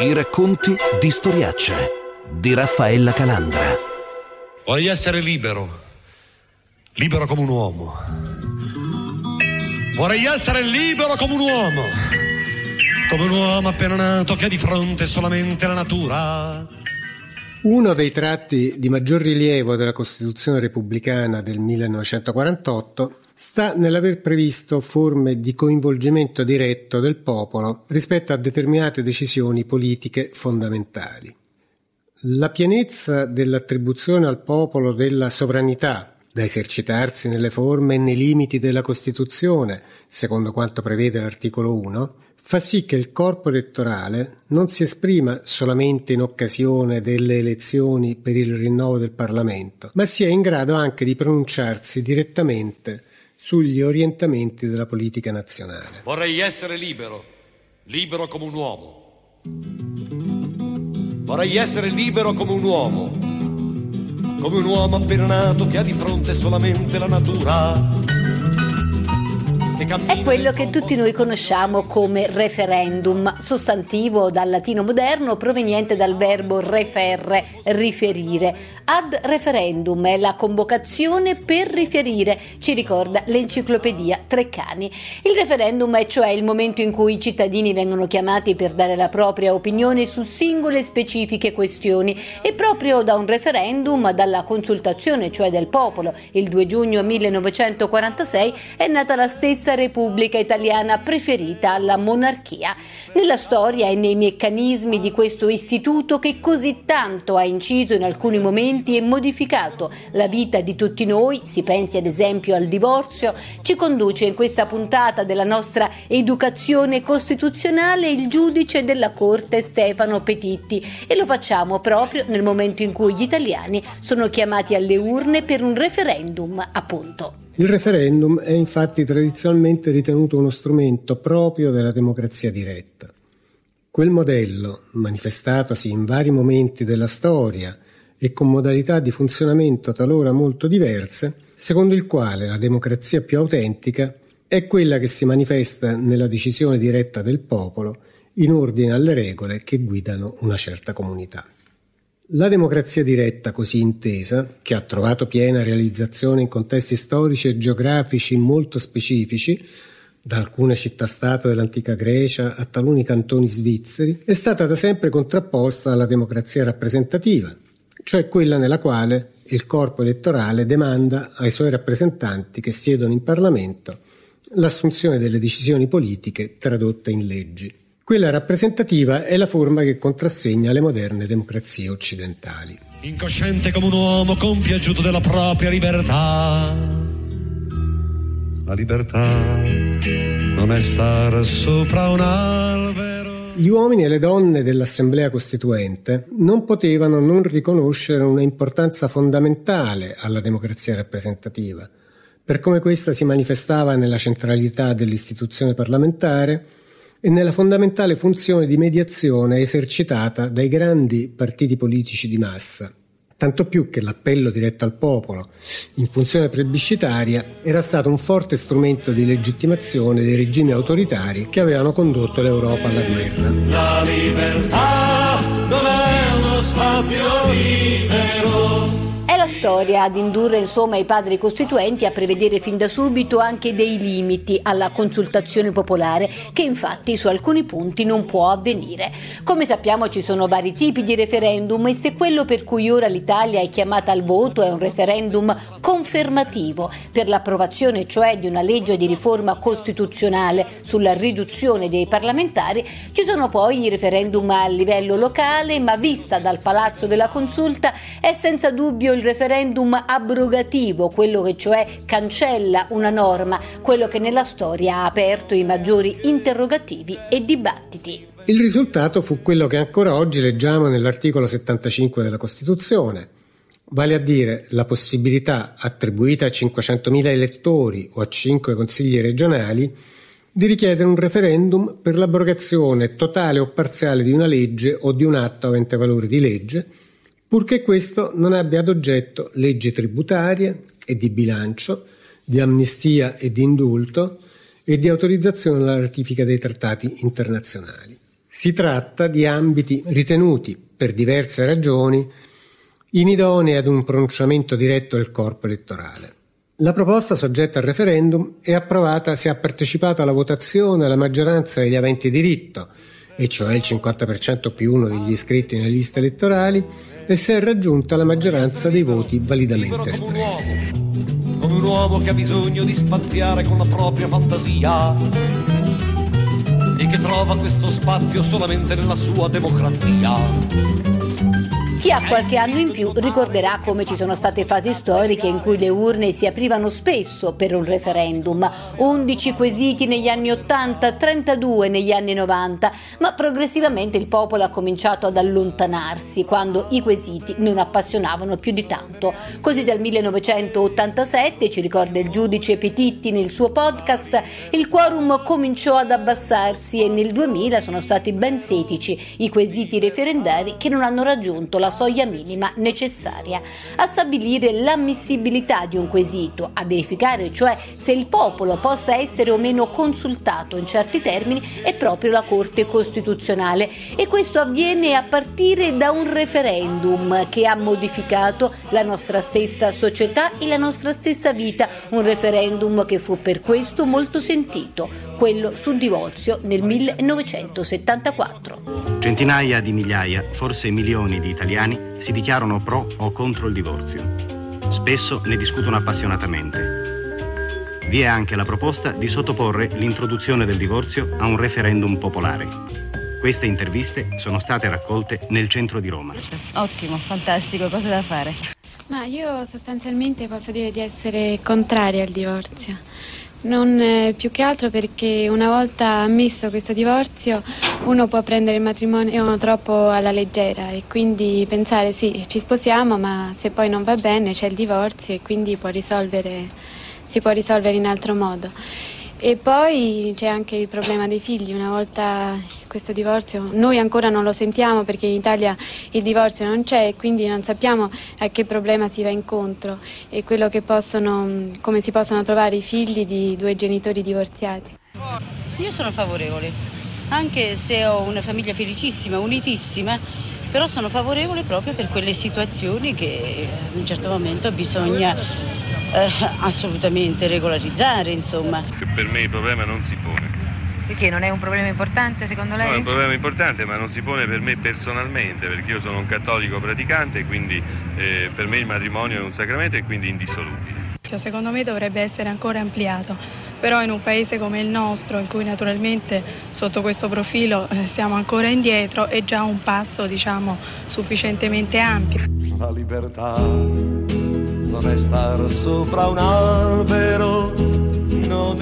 I racconti di storiacce di Raffaella Calandra. Vorrei essere libero, libero come un uomo. Vorrei essere libero come un uomo, come un uomo appena nato che ha di fronte solamente la natura. Uno dei tratti di maggior rilievo della Costituzione repubblicana del 1948 sta nell'aver previsto forme di coinvolgimento diretto del popolo rispetto a determinate decisioni politiche fondamentali. La pienezza dell'attribuzione al popolo della sovranità, da esercitarsi nelle forme e nei limiti della Costituzione, secondo quanto prevede l'articolo 1, fa sì che il corpo elettorale non si esprima solamente in occasione delle elezioni per il rinnovo del Parlamento, ma sia in grado anche di pronunciarsi direttamente sugli orientamenti della politica nazionale. Vorrei essere libero, libero come un uomo. Vorrei essere libero come un uomo, come un uomo appena nato che ha di fronte solamente la natura è quello che tutti noi conosciamo come referendum, sostantivo dal latino moderno proveniente dal verbo referre, riferire. Ad referendum è la convocazione per riferire, ci ricorda l'enciclopedia Treccani. Il referendum è cioè il momento in cui i cittadini vengono chiamati per dare la propria opinione su singole specifiche questioni e proprio da un referendum, dalla consultazione, cioè del popolo, il 2 giugno 1946 è nata la stessa Repubblica Italiana preferita alla monarchia. Nella storia e nei meccanismi di questo istituto che così tanto ha inciso in alcuni momenti e modificato la vita di tutti noi, si pensi ad esempio al divorzio, ci conduce in questa puntata della nostra educazione costituzionale il giudice della Corte Stefano Petitti e lo facciamo proprio nel momento in cui gli italiani sono chiamati alle urne per un referendum, appunto. Il referendum è infatti tradizionalmente ritenuto uno strumento proprio della democrazia diretta. Quel modello, manifestatosi in vari momenti della storia e con modalità di funzionamento talora molto diverse, secondo il quale la democrazia più autentica è quella che si manifesta nella decisione diretta del popolo in ordine alle regole che guidano una certa comunità. La democrazia diretta così intesa, che ha trovato piena realizzazione in contesti storici e geografici molto specifici, da alcune città-stato dell'antica Grecia a taluni cantoni svizzeri, è stata da sempre contrapposta alla democrazia rappresentativa, cioè quella nella quale il corpo elettorale demanda ai suoi rappresentanti che siedono in Parlamento l'assunzione delle decisioni politiche tradotte in leggi. Quella rappresentativa è la forma che contrassegna le moderne democrazie occidentali. Incosciente come un uomo compiaciuto della propria libertà. La libertà non è stare sopra un albero gli uomini e le donne dell'Assemblea Costituente non potevano non riconoscere una importanza fondamentale alla democrazia rappresentativa, per come questa si manifestava nella centralità dell'istituzione parlamentare e nella fondamentale funzione di mediazione esercitata dai grandi partiti politici di massa, tanto più che l'appello diretto al popolo in funzione plebiscitaria era stato un forte strumento di legittimazione dei regimi autoritari che avevano condotto l'Europa alla guerra. La libertà non uno spazio libero storia ad indurre insomma i padri costituenti a prevedere fin da subito anche dei limiti alla consultazione popolare che infatti su alcuni punti non può avvenire. Come sappiamo ci sono vari tipi di referendum e se quello per cui ora l'Italia è chiamata al voto è un referendum confermativo per l'approvazione cioè di una legge di riforma costituzionale sulla riduzione dei parlamentari, ci sono poi i referendum a livello locale ma vista dal Palazzo della Consulta è senza dubbio il referendum referendum abrogativo, quello che cioè cancella una norma, quello che nella storia ha aperto i maggiori interrogativi e dibattiti. Il risultato fu quello che ancora oggi leggiamo nell'articolo 75 della Costituzione, vale a dire la possibilità attribuita a 500.000 elettori o a 5 consigli regionali di richiedere un referendum per l'abrogazione totale o parziale di una legge o di un atto avente valore di legge purché questo non abbia ad oggetto leggi tributarie e di bilancio, di amnistia e di indulto e di autorizzazione alla ratifica dei trattati internazionali. Si tratta di ambiti ritenuti, per diverse ragioni, inidonei ad un pronunciamento diretto del corpo elettorale. La proposta soggetta al referendum è approvata se ha partecipato alla votazione la maggioranza degli aventi diritto, e cioè il 50% più uno degli iscritti nelle liste elettorali, e se è raggiunta la maggioranza dei voti validamente espressi. Come un uomo che ha bisogno di spaziare con la propria fantasia e che trova questo spazio solamente nella sua democrazia. Chi ha qualche anno in più ricorderà come ci sono state fasi storiche in cui le urne si aprivano spesso per un referendum, 11 quesiti negli anni 80, 32 negli anni 90, ma progressivamente il popolo ha cominciato ad allontanarsi quando i quesiti non appassionavano più di tanto. Così dal 1987, ci ricorda il giudice Petitti nel suo podcast, il quorum cominciò ad abbassarsi e nel 2000 sono stati ben 16 i quesiti referendari che non hanno raggiunto la la soglia minima necessaria a stabilire l'ammissibilità di un quesito, a verificare cioè se il popolo possa essere o meno consultato in certi termini è proprio la Corte Costituzionale. E questo avviene a partire da un referendum che ha modificato la nostra stessa società e la nostra stessa vita, un referendum che fu per questo molto sentito, quello sul divorzio nel 1974. Centinaia di migliaia, forse milioni di italiani si dichiarano pro o contro il divorzio. Spesso ne discutono appassionatamente. Vi è anche la proposta di sottoporre l'introduzione del divorzio a un referendum popolare. Queste interviste sono state raccolte nel centro di Roma. Ottimo, fantastico, cosa da fare? Ma io sostanzialmente posso dire di essere contraria al divorzio. Non eh, più che altro perché una volta ammesso questo divorzio uno può prendere il matrimonio troppo alla leggera e quindi pensare sì, ci sposiamo, ma se poi non va bene c'è il divorzio e quindi può si può risolvere in altro modo. E poi c'è anche il problema dei figli, una volta questo divorzio noi ancora non lo sentiamo perché in Italia il divorzio non c'è e quindi non sappiamo a che problema si va incontro e possono, come si possono trovare i figli di due genitori divorziati. Io sono favorevole, anche se ho una famiglia felicissima, unitissima, però sono favorevole proprio per quelle situazioni che ad un certo momento bisogna eh, assolutamente regolarizzare, insomma. Per me il problema non si pone. Perché non è un problema importante secondo lei? No, è un problema importante ma non si pone per me personalmente perché io sono un cattolico praticante e quindi eh, per me il matrimonio è un sacramento e quindi indissolubile. Secondo me dovrebbe essere ancora ampliato, però in un paese come il nostro in cui naturalmente sotto questo profilo eh, siamo ancora indietro è già un passo diciamo sufficientemente ampio. La libertà non è stare sopra un albero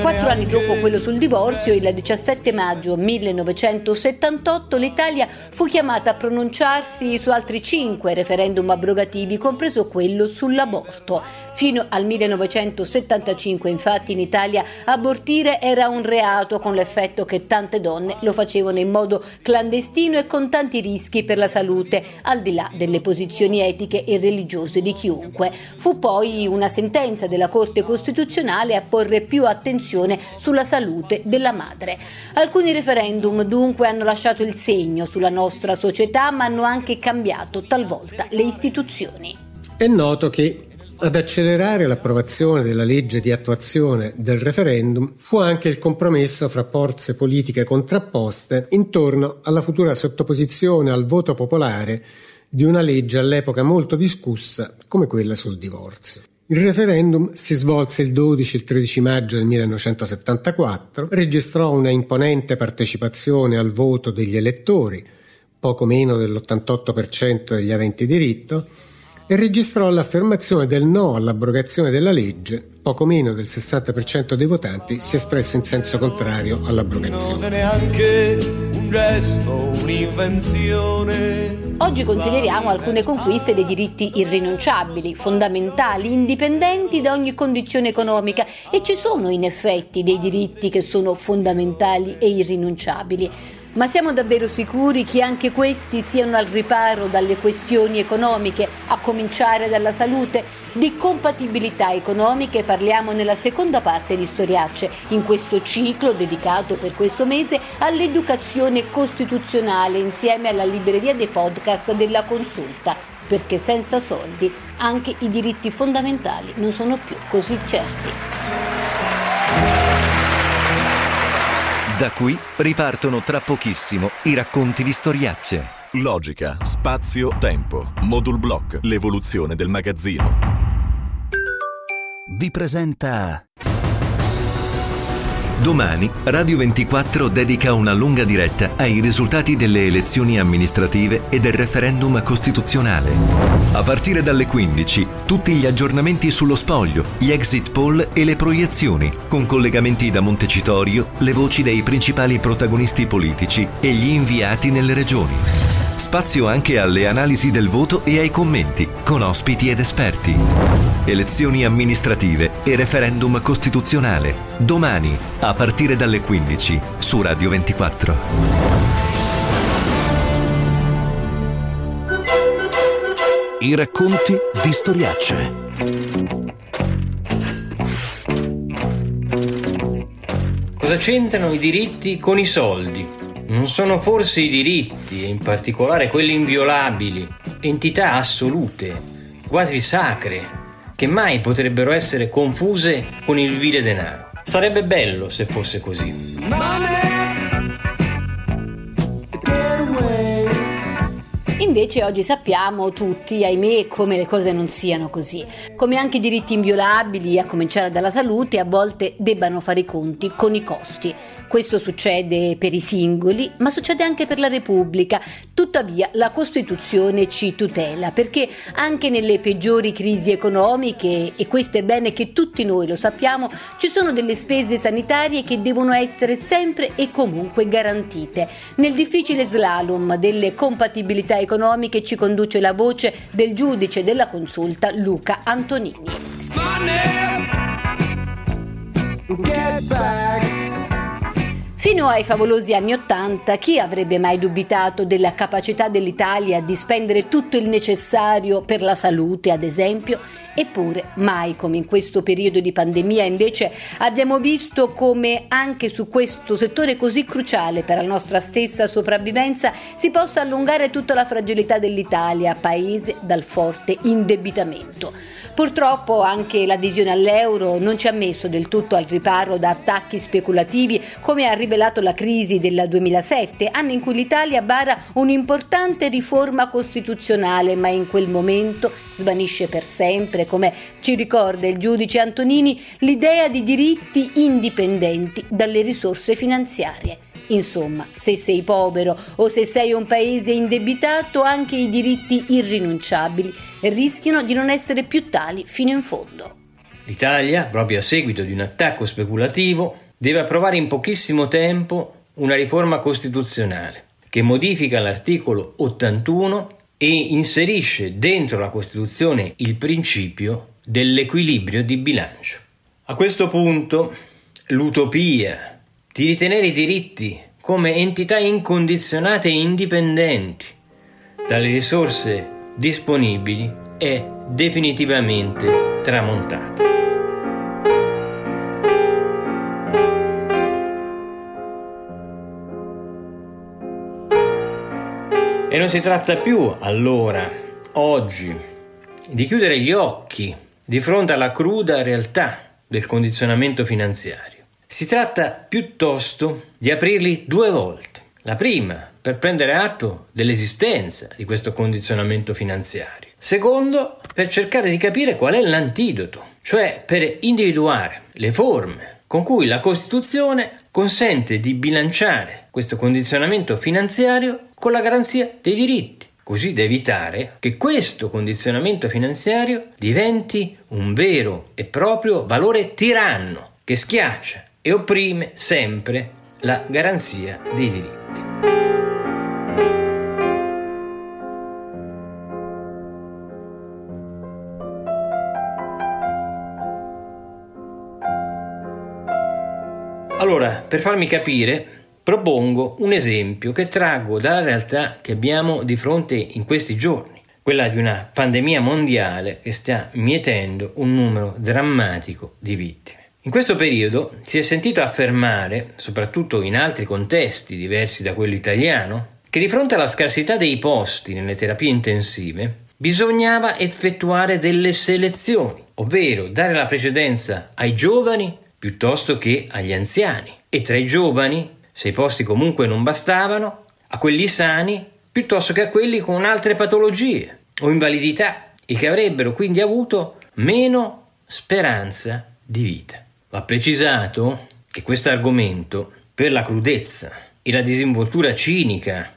Quattro anni dopo quello sul divorzio, il 17 maggio 1978, l'Italia fu chiamata a pronunciarsi su altri cinque referendum abrogativi, compreso quello sull'aborto. Fino al 1975, infatti, in Italia abortire era un reato, con l'effetto che tante donne lo facevano in modo clandestino e con tanti rischi per la salute, al di là delle posizioni etiche e religiose di chiunque. Fu poi una sentenza della Corte Costituzionale a porre più attenzione sulla salute della madre. Alcuni referendum dunque hanno lasciato il segno sulla nostra società, ma hanno anche cambiato talvolta le istituzioni. È noto che ad accelerare l'approvazione della legge di attuazione del referendum fu anche il compromesso fra forze politiche contrapposte intorno alla futura sottoposizione al voto popolare di una legge all'epoca molto discussa come quella sul divorzio. Il referendum si svolse il 12 e il 13 maggio del 1974, registrò una imponente partecipazione al voto degli elettori, poco meno dell'88% degli aventi diritto, e registrò l'affermazione del no all'abrogazione della legge, poco meno del 60% dei votanti si espresse in senso contrario all'abrogazione. Non è neanche un gesto, un'invenzione. Oggi consideriamo alcune conquiste dei diritti irrinunciabili, fondamentali, indipendenti da ogni condizione economica e ci sono in effetti dei diritti che sono fondamentali e irrinunciabili. Ma siamo davvero sicuri che anche questi siano al riparo dalle questioni economiche, a cominciare dalla salute? Di compatibilità economiche parliamo nella seconda parte di Storiacce, in questo ciclo dedicato per questo mese all'educazione costituzionale insieme alla libreria dei podcast della consulta, perché senza soldi anche i diritti fondamentali non sono più così certi. Da qui ripartono tra pochissimo i racconti di storiacce. Logica, spazio, tempo. Modul Block, l'evoluzione del magazzino. Vi presenta Domani Radio 24 dedica una lunga diretta ai risultati delle elezioni amministrative e del referendum costituzionale. A partire dalle 15, tutti gli aggiornamenti sullo spoglio, gli exit poll e le proiezioni, con collegamenti da Montecitorio, le voci dei principali protagonisti politici e gli inviati nelle regioni. Spazio anche alle analisi del voto e ai commenti, con ospiti ed esperti. Elezioni amministrative e referendum costituzionale. Domani, a partire dalle 15, su Radio 24. I racconti di storiacce. Cosa c'entrano i diritti con i soldi? Non sono forse i diritti, e in particolare quelli inviolabili, entità assolute, quasi sacre, che mai potrebbero essere confuse con il vile denaro? Sarebbe bello se fosse così. Invece oggi sappiamo tutti, ahimè, come le cose non siano così. Come anche i diritti inviolabili, a cominciare dalla salute, a volte debbano fare i conti con i costi. Questo succede per i singoli, ma succede anche per la Repubblica. Tuttavia la Costituzione ci tutela perché anche nelle peggiori crisi economiche, e questo è bene che tutti noi lo sappiamo, ci sono delle spese sanitarie che devono essere sempre e comunque garantite. Nel difficile slalom delle compatibilità economiche ci conduce la voce del giudice della consulta Luca Antonini. Back. Fino ai favolosi anni Ottanta, chi avrebbe mai dubitato della capacità dell'Italia di spendere tutto il necessario per la salute, ad esempio? Eppure, mai come in questo periodo di pandemia, invece, abbiamo visto come anche su questo settore così cruciale per la nostra stessa sopravvivenza si possa allungare tutta la fragilità dell'Italia, paese dal forte indebitamento. Purtroppo anche l'adesione all'euro non ci ha messo del tutto al riparo da attacchi speculativi, come ha rivelato la crisi del 2007, anno in cui l'Italia bara un'importante riforma costituzionale, ma in quel momento svanisce per sempre, come ci ricorda il giudice Antonini, l'idea di diritti indipendenti dalle risorse finanziarie. Insomma, se sei povero o se sei un paese indebitato, anche i diritti irrinunciabili rischiano di non essere più tali fino in fondo. L'Italia, proprio a seguito di un attacco speculativo, deve approvare in pochissimo tempo una riforma costituzionale che modifica l'articolo 81 e inserisce dentro la Costituzione il principio dell'equilibrio di bilancio. A questo punto l'utopia di ritenere i diritti come entità incondizionate e indipendenti dalle risorse disponibili è definitivamente tramontata. E non si tratta più allora, oggi, di chiudere gli occhi di fronte alla cruda realtà del condizionamento finanziario si tratta piuttosto di aprirli due volte. La prima, per prendere atto dell'esistenza di questo condizionamento finanziario. Secondo, per cercare di capire qual è l'antidoto, cioè per individuare le forme con cui la Costituzione consente di bilanciare questo condizionamento finanziario con la garanzia dei diritti, così da evitare che questo condizionamento finanziario diventi un vero e proprio valore tiranno che schiaccia e opprime sempre la garanzia dei diritti. Allora, per farmi capire, propongo un esempio che traggo dalla realtà che abbiamo di fronte in questi giorni, quella di una pandemia mondiale che sta mietendo un numero drammatico di vittime. In questo periodo si è sentito affermare, soprattutto in altri contesti diversi da quello italiano, che di fronte alla scarsità dei posti nelle terapie intensive bisognava effettuare delle selezioni, ovvero dare la precedenza ai giovani piuttosto che agli anziani e tra i giovani, se i posti comunque non bastavano, a quelli sani piuttosto che a quelli con altre patologie o invalidità e che avrebbero quindi avuto meno speranza di vita. Va precisato che questo argomento, per la crudezza e la disinvoltura cinica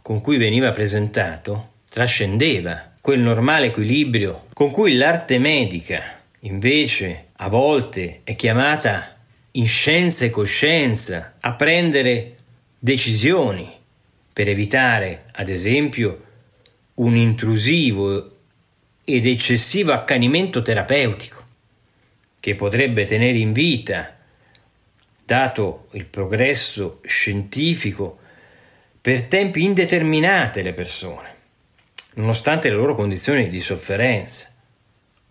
con cui veniva presentato, trascendeva quel normale equilibrio con cui l'arte medica invece a volte è chiamata in scienza e coscienza a prendere decisioni per evitare, ad esempio, un intrusivo ed eccessivo accanimento terapeutico che potrebbe tenere in vita, dato il progresso scientifico, per tempi indeterminati le persone nonostante le loro condizioni di sofferenza,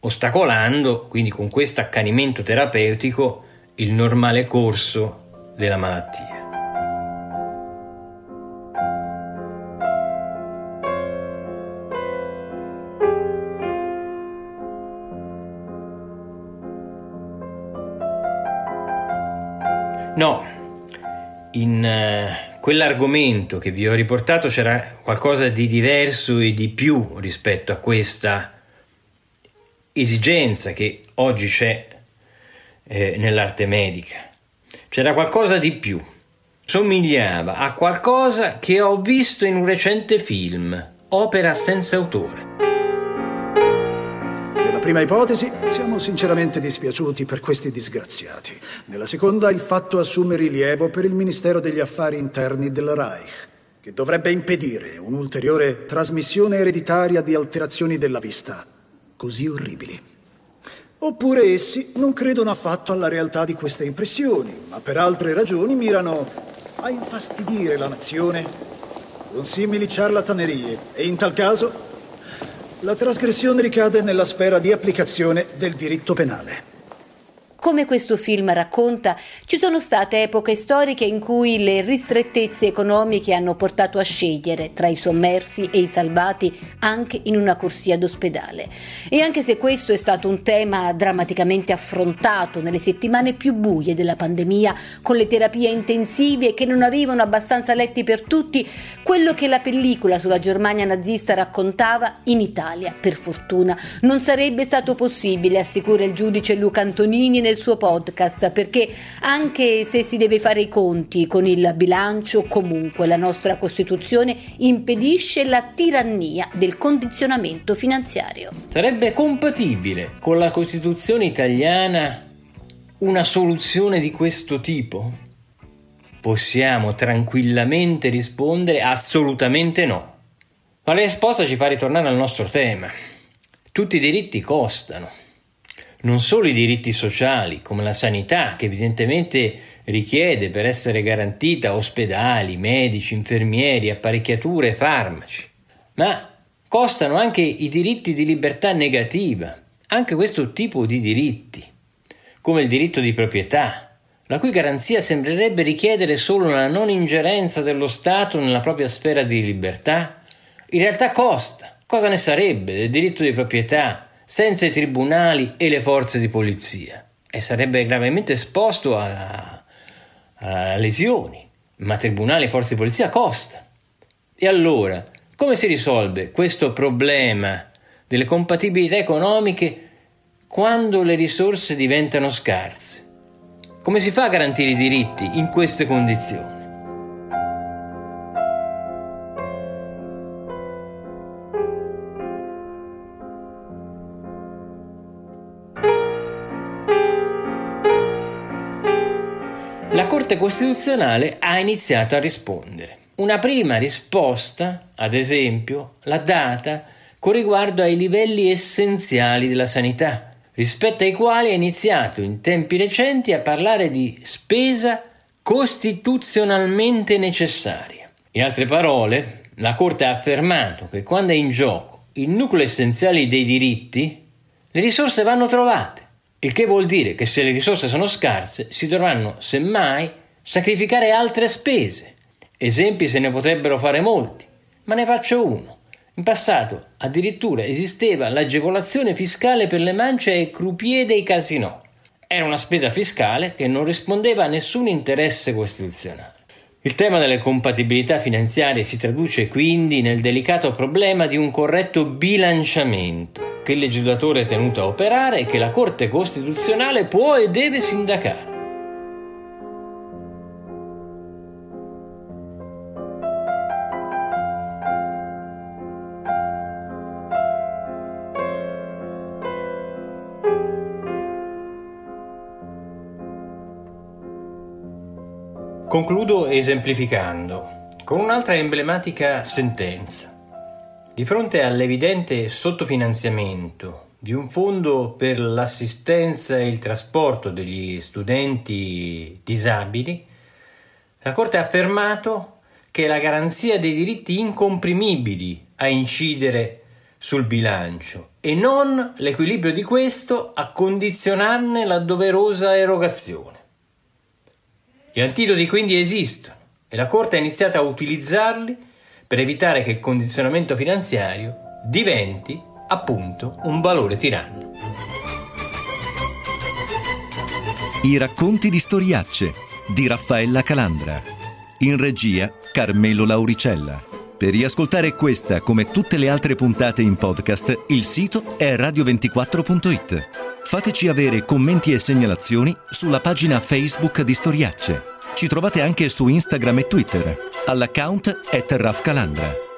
ostacolando quindi con questo accanimento terapeutico il normale corso della malattia. No, in uh, quell'argomento che vi ho riportato c'era qualcosa di diverso e di più rispetto a questa esigenza che oggi c'è eh, nell'arte medica. C'era qualcosa di più. Somigliava a qualcosa che ho visto in un recente film, opera senza autore. Nella prima ipotesi siamo sinceramente dispiaciuti per questi disgraziati. Nella seconda il fatto assume rilievo per il Ministero degli Affari Interni del Reich, che dovrebbe impedire un'ulteriore trasmissione ereditaria di alterazioni della vista così orribili. Oppure essi non credono affatto alla realtà di queste impressioni, ma per altre ragioni mirano a infastidire la nazione con simili ciarlatanerie e in tal caso la trasgressione ricade nella sfera di applicazione del diritto penale. Come questo film racconta, ci sono state epoche storiche in cui le ristrettezze economiche hanno portato a scegliere tra i sommersi e i salvati anche in una corsia d'ospedale. E anche se questo è stato un tema drammaticamente affrontato nelle settimane più buie della pandemia, con le terapie intensive che non avevano abbastanza letti per tutti, quello che la pellicola sulla Germania nazista raccontava, in Italia, per fortuna, non sarebbe stato possibile, assicura il giudice Luca Antonini nel suo podcast, perché anche se si deve fare i conti con il bilancio, comunque la nostra Costituzione impedisce la tirannia del condizionamento finanziario. Sarebbe compatibile con la Costituzione italiana una soluzione di questo tipo? Possiamo tranquillamente rispondere assolutamente no. Ma la risposta ci fa ritornare al nostro tema. Tutti i diritti costano non solo i diritti sociali, come la sanità, che evidentemente richiede per essere garantita ospedali, medici, infermieri, apparecchiature, farmaci, ma costano anche i diritti di libertà negativa, anche questo tipo di diritti, come il diritto di proprietà, la cui garanzia sembrerebbe richiedere solo una non ingerenza dello Stato nella propria sfera di libertà, in realtà costa. Cosa ne sarebbe del diritto di proprietà senza i tribunali e le forze di polizia e sarebbe gravemente esposto a, a lesioni, ma tribunali e forze di polizia costa. E allora, come si risolve questo problema delle compatibilità economiche quando le risorse diventano scarse? Come si fa a garantire i diritti in queste condizioni? Corte Costituzionale ha iniziato a rispondere. Una prima risposta, ad esempio, l'ha data con riguardo ai livelli essenziali della sanità, rispetto ai quali ha iniziato in tempi recenti a parlare di spesa costituzionalmente necessaria. In altre parole, la Corte ha affermato che quando è in gioco il nucleo essenziale dei diritti, le risorse vanno trovate, il che vuol dire che se le risorse sono scarse si dovranno semmai sacrificare altre spese. Esempi se ne potrebbero fare molti, ma ne faccio uno. In passato addirittura esisteva l'agevolazione fiscale per le mance e croupier dei casinò. Era una spesa fiscale che non rispondeva a nessun interesse costituzionale. Il tema delle compatibilità finanziarie si traduce quindi nel delicato problema di un corretto bilanciamento che il legislatore è tenuto a operare e che la Corte Costituzionale può e deve sindacare. Concludo esemplificando con un'altra emblematica sentenza. Di fronte all'evidente sottofinanziamento di un fondo per l'assistenza e il trasporto degli studenti disabili, la Corte ha affermato che è la garanzia dei diritti incomprimibili a incidere sul bilancio e non l'equilibrio di questo a condizionarne la doverosa erogazione. Gli antidoti quindi esistono e la Corte ha iniziato a utilizzarli per evitare che il condizionamento finanziario diventi appunto un valore tiranno. I racconti di storiacce di Raffaella Calandra. In regia Carmelo Lauricella. Per riascoltare questa come tutte le altre puntate in podcast, il sito è radio24.it. Fateci avere commenti e segnalazioni sulla pagina Facebook di Storiacce. Ci trovate anche su Instagram e Twitter all'account at Raf Calandra.